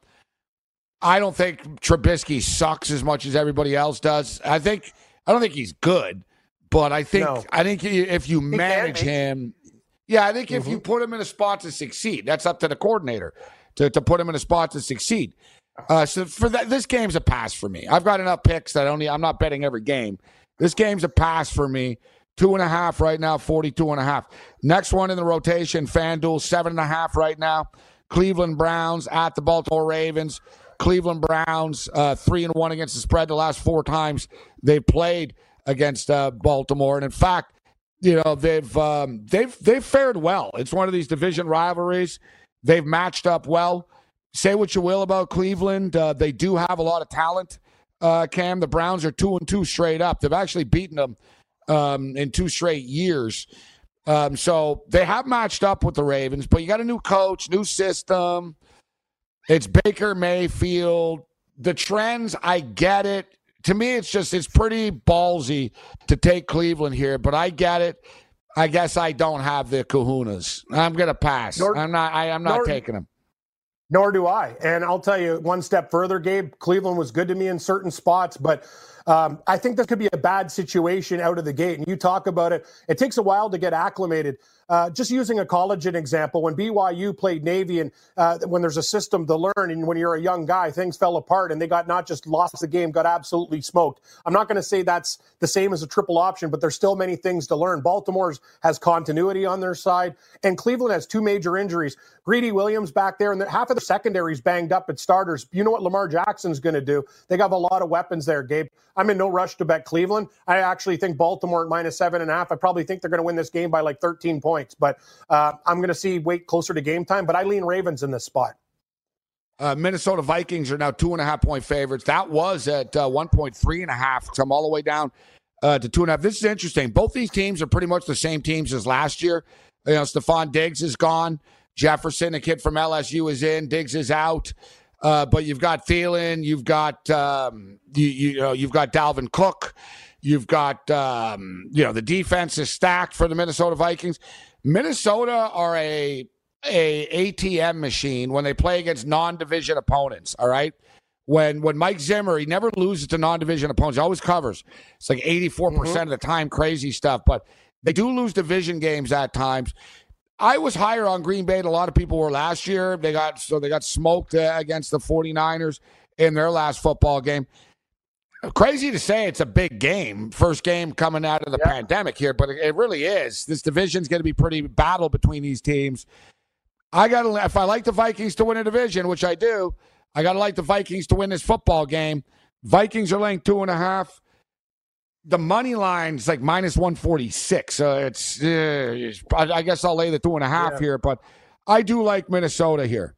I don't think Trubisky sucks as much as everybody else does. I think I don't think he's good, but I think No. I think if you manage him, yeah, I think if you put him in a spot to succeed, that's up to the coordinator to, to put him in a spot to succeed. Uh, so for that, this game's a pass for me. I've got enough picks that only I'm not betting every game. This game's a pass for me. Two and a half right now, 42 and a half. Next one in the rotation, FanDuel, seven and a half right now. Cleveland Browns at the Baltimore Ravens. Cleveland Browns, uh, three and one against the spread the last four times they've played against uh, Baltimore. And in fact, you know they've um, they've they've fared well. It's one of these division rivalries. They've matched up well. Say what you will about Cleveland, uh, they do have a lot of talent. Uh, Cam, the Browns are two and two straight up. They've actually beaten them um, in two straight years. Um, so they have matched up with the Ravens, but you got a new coach, new system. It's Baker Mayfield. The trends, I get it. To me, it's just it's pretty ballsy to take Cleveland here, but I get it. I guess I don't have the kahunas. I'm gonna pass. I'm not. I, I'm not taking them. Nor do I. And I'll tell you one step further, Gabe. Cleveland was good to me in certain spots, but um, I think this could be a bad situation out of the gate. And you talk about it. It takes a while to get acclimated. Uh, just using a college an example, when BYU played Navy, and uh, when there's a system to learn, and when you're a young guy, things fell apart, and they got not just lost the game, got absolutely smoked. I'm not going to say that's the same as a triple option, but there's still many things to learn. Baltimore's has continuity on their side, and Cleveland has two major injuries. Greedy Williams back there, and half of the secondary's banged up at starters. You know what Lamar Jackson's going to do? They have a lot of weapons there, Gabe. I'm in no rush to bet Cleveland. I actually think Baltimore at minus seven and a half. I probably think they're going to win this game by like 13 points, but uh, I'm going to see wait closer to game time. But I lean Ravens in this spot. Uh, Minnesota Vikings are now two and a half point favorites. That was at uh, 1.3 and a half. Come all the way down uh, to two and a half. This is interesting. Both these teams are pretty much the same teams as last year. You know, Stefon Diggs is gone. Jefferson, a kid from LSU, is in. Diggs is out. Uh, but you've got Thielen. You've got um, you, you know you've got Dalvin Cook. You've got um, you know the defense is stacked for the Minnesota Vikings. Minnesota are a a ATM machine when they play against non-division opponents. All right. When when Mike Zimmer, he never loses to non-division opponents. He always covers. It's like 84% of the time, crazy stuff. But they do lose division games at times. I was higher on Green Bay than a lot of people were last year. They got so they got smoked uh, against the 49ers in their last football game. Crazy to say it's a big game, first game coming out of the pandemic here, but it, really is. This division's going to be pretty battle between these teams. I got to if I like the Vikings to win a division, which I do, I got to like the Vikings to win this football game. Vikings are laying two and a half. The money line's like minus one forty six. So it's, uh, I guess I'll lay the two and a half Yeah. here, but I do like Minnesota here.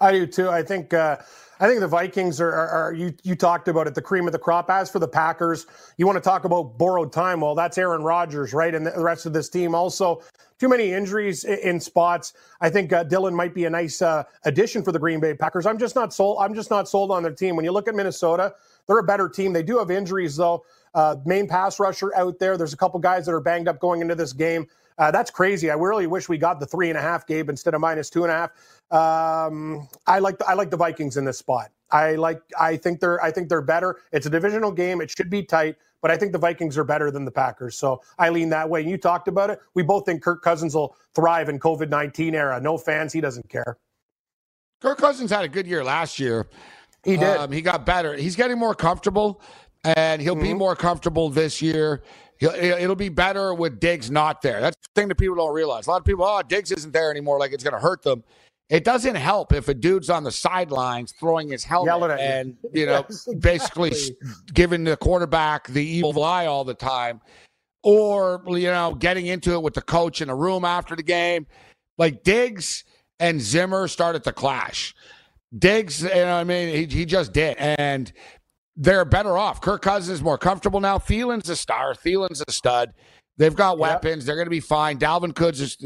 I do too. I think uh, I think the Vikings are, are, are you you talked about it, the cream of the crop. As for the Packers, you want to talk about borrowed time. Well, that's Aaron Rodgers, right, and the rest of this team. Also, too many injuries in, spots. I think uh, Dillon might be a nice uh, addition for the Green Bay Packers. I'm just not sold. I'm just not sold on their team. When you look at Minnesota, they're a better team. They do have injuries though. Uh, main pass rusher out there. There's a couple guys that are banged up going into this game. Uh, that's crazy. I really wish we got the three and a half, Gabe, instead of minus two and a half. Um, I like the, I like the Vikings in this spot. I like. I think they're. I think they're better. It's a divisional game. It should be tight, but I think the Vikings are better than the Packers. So I lean that way. And you talked about it. We both think Kirk Cousins will thrive in COVID nineteen era. No fans. He doesn't care. Kirk Cousins had a good year last year. He did. Um, he got better. He's getting more comfortable, and he'll be more comfortable this year. It'll be better with Diggs not there. That's the thing that people don't realize. A lot of people, oh, Diggs isn't there anymore, like it's going to hurt them. It doesn't help if a dude's on the sidelines throwing his helmet you. and you know Yes, (laughs) basically exactly. s- giving the quarterback the evil eye all the time, or you know getting into it with the coach in a room after the game. Like Diggs and Zimmer started to clash. Diggs, you know, what I mean, he, he just did, and they're better off. Kirk Cousins is more comfortable now. Thielen's a star. Thielen's a stud. They've got weapons. They're going to be fine. Dalvin Cook is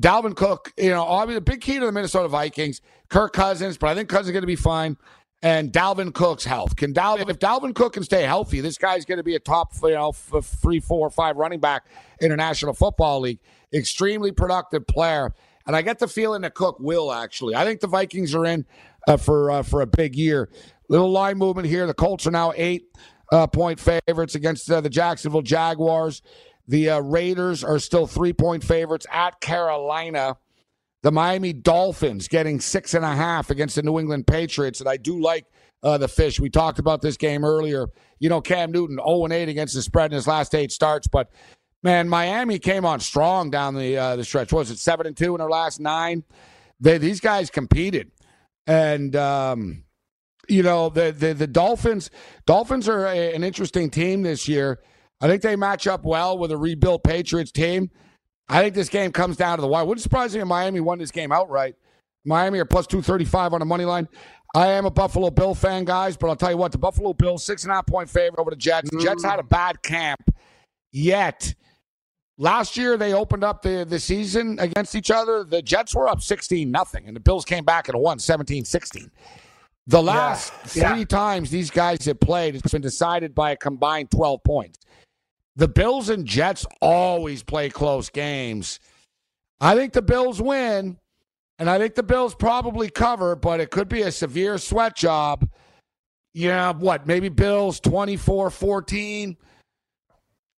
Dalvin Cook. You know, obviously the big key to the Minnesota Vikings, Kirk Cousins, but I think Cousins is going to be fine. And Dalvin Cook's health can Dalvin if Dalvin Cook can stay healthy, this guy's going to be a top you know three, four, five running back in the National Football League. Extremely productive player, and I get the feeling that Cook will actually. I think the Vikings are in uh, for uh, for a big year. Little line movement here. The Colts are now eight uh, point favorites against uh, the Jacksonville Jaguars. The uh, Raiders are still three point favorites at Carolina. The Miami Dolphins getting six and a half against the New England Patriots. And I do like uh, the fish. We talked about this game earlier. You know, Cam Newton 0 8 against the spread in his last eight starts. But man, Miami came on strong down the uh, the stretch. What was it 7 and 2 in their last nine? They, these guys competed. And, um, you know, the, the, the Dolphins, Dolphins are a, an interesting team this year. I think they match up well with a rebuilt Patriots team. I think this game comes down to the wire. Wouldn't surprise me if Miami won this game outright. Miami are plus 235 on the money line. I am a Buffalo Bill fan, guys, but I'll tell you what, the Buffalo Bills, six and a half point favorite over the Jets. The Jets had a mm. bad camp, yet last year they opened up the, the season against each other. The Jets were up 16 nothing, and the Bills came back and won 17 16. The last yeah. three yeah. times these guys have played, it's been decided by a combined 12 points. The Bills and Jets always play close games. I think the Bills win, and I think the Bills probably cover, but it could be a severe sweat job. Yeah, what? Maybe Bills 24 14,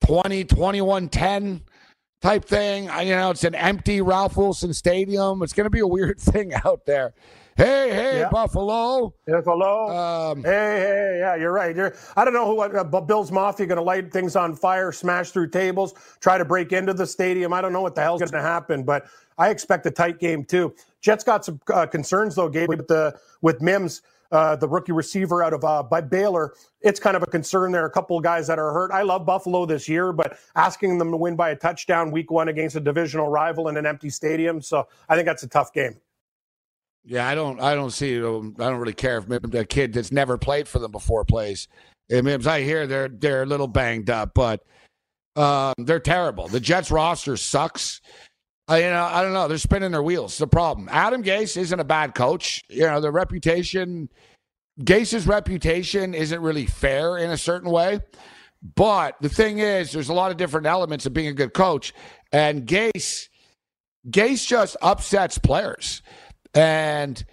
20, 21 10 type thing. I, you know, it's an empty Ralph Wilson Stadium. It's going to be a weird (laughs) thing out there. Hey, hey, yeah. Buffalo. Buffalo. Um, hey, hey, yeah, you're right. You're, I don't know who, uh, Bill's Mafia going to light things on fire, smash through tables, try to break into the stadium. I don't know what the hell's going to happen, but I expect a tight game too. Jets got some uh, concerns though, Gabe, with the with Mims. Uh, the rookie receiver out of uh, by Baylor. It's kind of a concern there. A couple of guys that are hurt. I love Buffalo this year, but asking them to win by a touchdown week one against a divisional rival in an empty stadium. So I think that's a tough game. Yeah, I don't. I don't see. I don't really care if the kid that's never played for them before plays. I mean, I hear they're they're a little banged up, but um, they're terrible. The Jets roster sucks. I, you know, I don't know. They're spinning their wheels. The problem. Adam Gase isn't a bad coach. You know, the reputation, Gase's reputation isn't really fair in a certain way. But the thing is, there's a lot of different elements of being a good coach, and Gase, Gase just upsets players and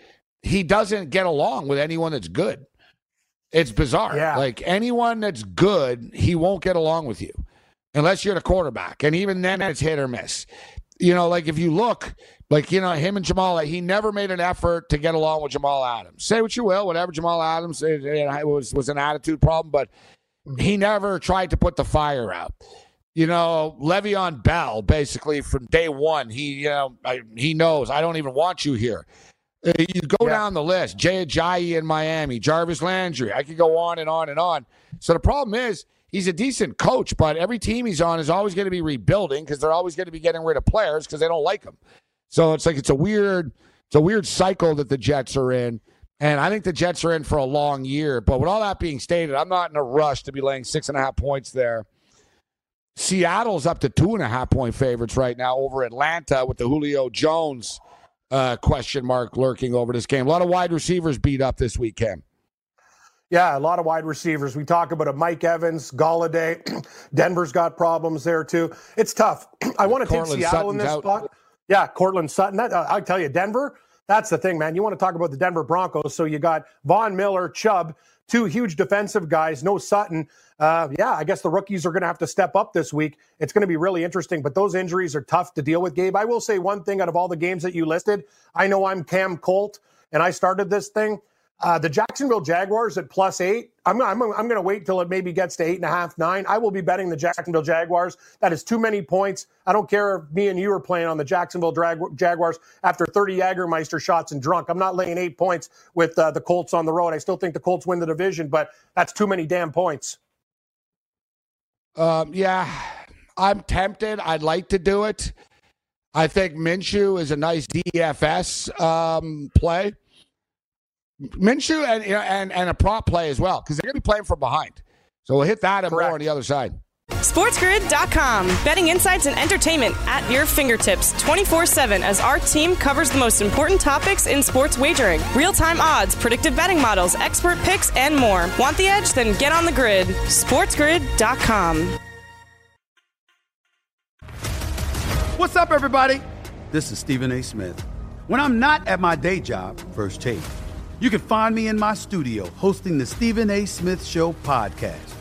he doesn't get along with anyone that's good. It's bizarre. Yeah. Like anyone that's good, he won't get along with you unless you're the quarterback. And even then, it's hit or miss. You know, like if you look, like, you know, him and Jamal, he never made an effort to get along with Jamal Adams. Say what you will, whatever Jamal Adams it, it was, was an attitude problem, but he never tried to put the fire out. You know, Le'Veon Bell, basically from day one, he you know I, he knows I don't even want you here. Uh, you go yeah. down the list: Jay Ajayi in Miami, Jarvis Landry. I could go on and on and on. So the problem is he's a decent coach, but every team he's on is always going to be rebuilding because they're always going to be getting rid of players because they don't like him. So it's like it's a weird, it's a weird cycle that the Jets are in. And I think the Jets are in for a long year. But with all that being stated, I'm not in a rush to be laying six and a half points there. Seattle's up to two and a half point favorites right now over Atlanta with the Julio Jones uh, question mark lurking over this game. A lot of wide receivers beat up this weekend. Yeah, a lot of wide receivers. We talk about a Mike Evans, Golladay. (clears throat) Denver's got problems there too. It's tough. (clears throat) I want to take Seattle Sutton's in this out. spot. Yeah, Courtland Sutton. That, uh, I'll tell you, Denver. That's the thing, man. You want to talk about the Denver Broncos. So you got Von Miller, Chubb, two huge defensive guys, no Sutton. Uh, yeah, I guess the rookies are going to have to step up this week. It's going to be really interesting, but those injuries are tough to deal with, Gabe. I will say one thing out of all the games that you listed. I know I'm Cam Colt, and I started this thing. Uh, the Jacksonville Jaguars at plus eight. I'm, I'm, I'm going to wait till it maybe gets to eight and a half, nine. I will be betting the Jacksonville Jaguars. That is too many points. I don't care if me and you are playing on the Jacksonville Jaguars after 30 Jagermeister shots and drunk. I'm not laying eight points with uh, the Colts on the road. I still think the Colts win the division, but that's too many damn points. Um, yeah, I'm tempted. I'd like to do it. I think Minshew is a nice DFS um, play. Minshew and and and a prop play as well because they're going to be playing from behind. So we'll hit that and Correct. more on the other side. SportsGrid.com. Betting insights and entertainment at your fingertips 24 7 as our team covers the most important topics in sports wagering real time odds, predictive betting models, expert picks, and more. Want the edge? Then get on the grid. SportsGrid.com. What's up, everybody? This is Stephen A. Smith. When I'm not at my day job, First Take, you can find me in my studio hosting the Stephen A. Smith Show podcast.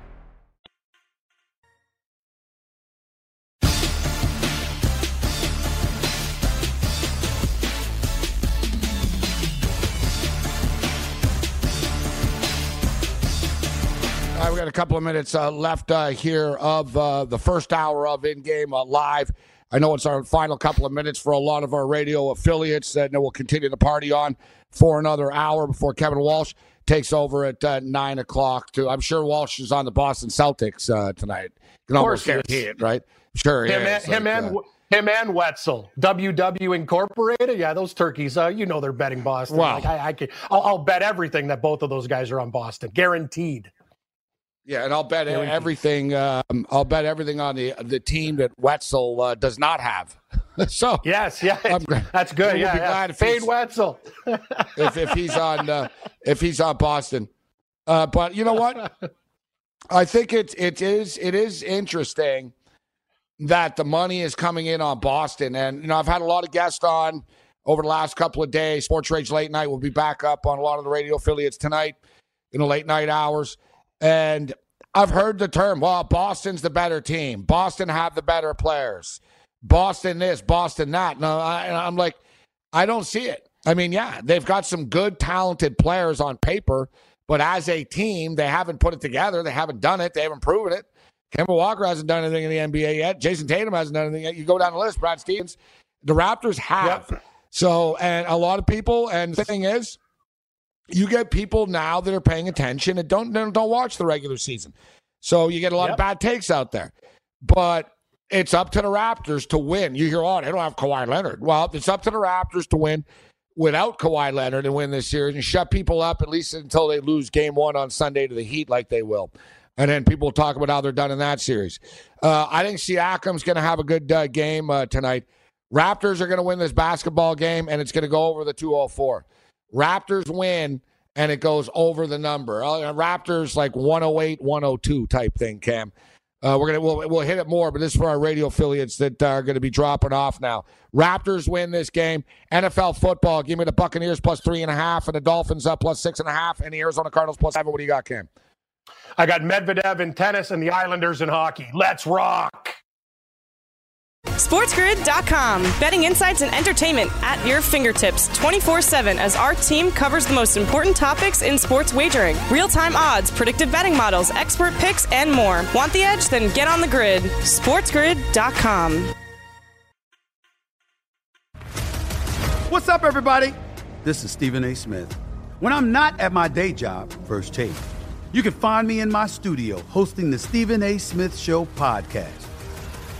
All right, we got a couple of minutes uh, left uh, here of uh, the first hour of in game uh, live. I know it's our final couple of minutes for a lot of our radio affiliates, and we'll continue the party on for another hour before Kevin Walsh takes over at uh, nine o'clock. I'm sure Walsh is on the Boston Celtics uh, tonight. You can almost guarantee it, right? Sure, him, yeah, and, him and him and Wetzel, WW Incorporated. Yeah, those turkeys. Uh, you know they're betting Boston. Wow. Like, I, I can, I'll, I'll bet everything that both of those guys are on Boston, guaranteed. Yeah, and I'll bet everything. Um, I'll bet everything on the the team that Wetzel uh, does not have. (laughs) so Yes, yeah, (laughs) that's good. Yeah, be yeah. glad if Fade Wetzel. (laughs) if, if he's on uh, if he's on Boston. Uh, but you know what? I think it's it is it is interesting that the money is coming in on Boston, and you know I've had a lot of guests on over the last couple of days. Sports Rage Late Night will be back up on a lot of the radio affiliates tonight in the late night hours, and I've heard the term. Well, Boston's the better team. Boston have the better players. Boston this, Boston that. No, I, I'm like, I don't see it. I mean, yeah, they've got some good, talented players on paper, but as a team, they haven't put it together. They haven't done it. They haven't proven it. Kemba Walker hasn't done anything in the NBA yet. Jayson Tatum hasn't done anything yet. You go down the list, Brad Stevens. The Raptors have. Yep. So, and a lot of people, and the thing is, you get people now that are paying attention and don't don't don't watch the regular season. So you get a lot of bad takes out there. But it's up to the Raptors to win. You hear, oh, they don't have Kawhi Leonard. Well, it's up to the Raptors to win without Kawhi Leonard and win this series and shut people up at least until they lose game one on Sunday to the Heat like they will. And then people talk about how they're done in that series. Uh, I think Siakam's going to have a good uh, game uh, tonight. Raptors are going to win this basketball game, and it's going to go over the 204. Raptors win, and it goes over the number. Uh, Raptors like 108, 102 type thing, Cam. Uh, we're gonna we'll, we'll hit it more, but this is for our radio affiliates that are going to be dropping off now. Raptors win this game. NFL football, give me the Buccaneers plus three and a half, and the Dolphins up plus six and a half, and the Arizona Cardinals plus seven. What do you got, Cam? I got Medvedev in tennis and the Islanders in hockey. Let's rock. SportsGrid.com. Betting insights and entertainment at your fingertips 24 7 as our team covers the most important topics in sports wagering real time odds, predictive betting models, expert picks, and more. Want the edge? Then get on the grid. SportsGrid.com. What's up, everybody? This is Stephen A. Smith. When I'm not at my day job, First Take, you can find me in my studio hosting the Stephen A. Smith Show podcast.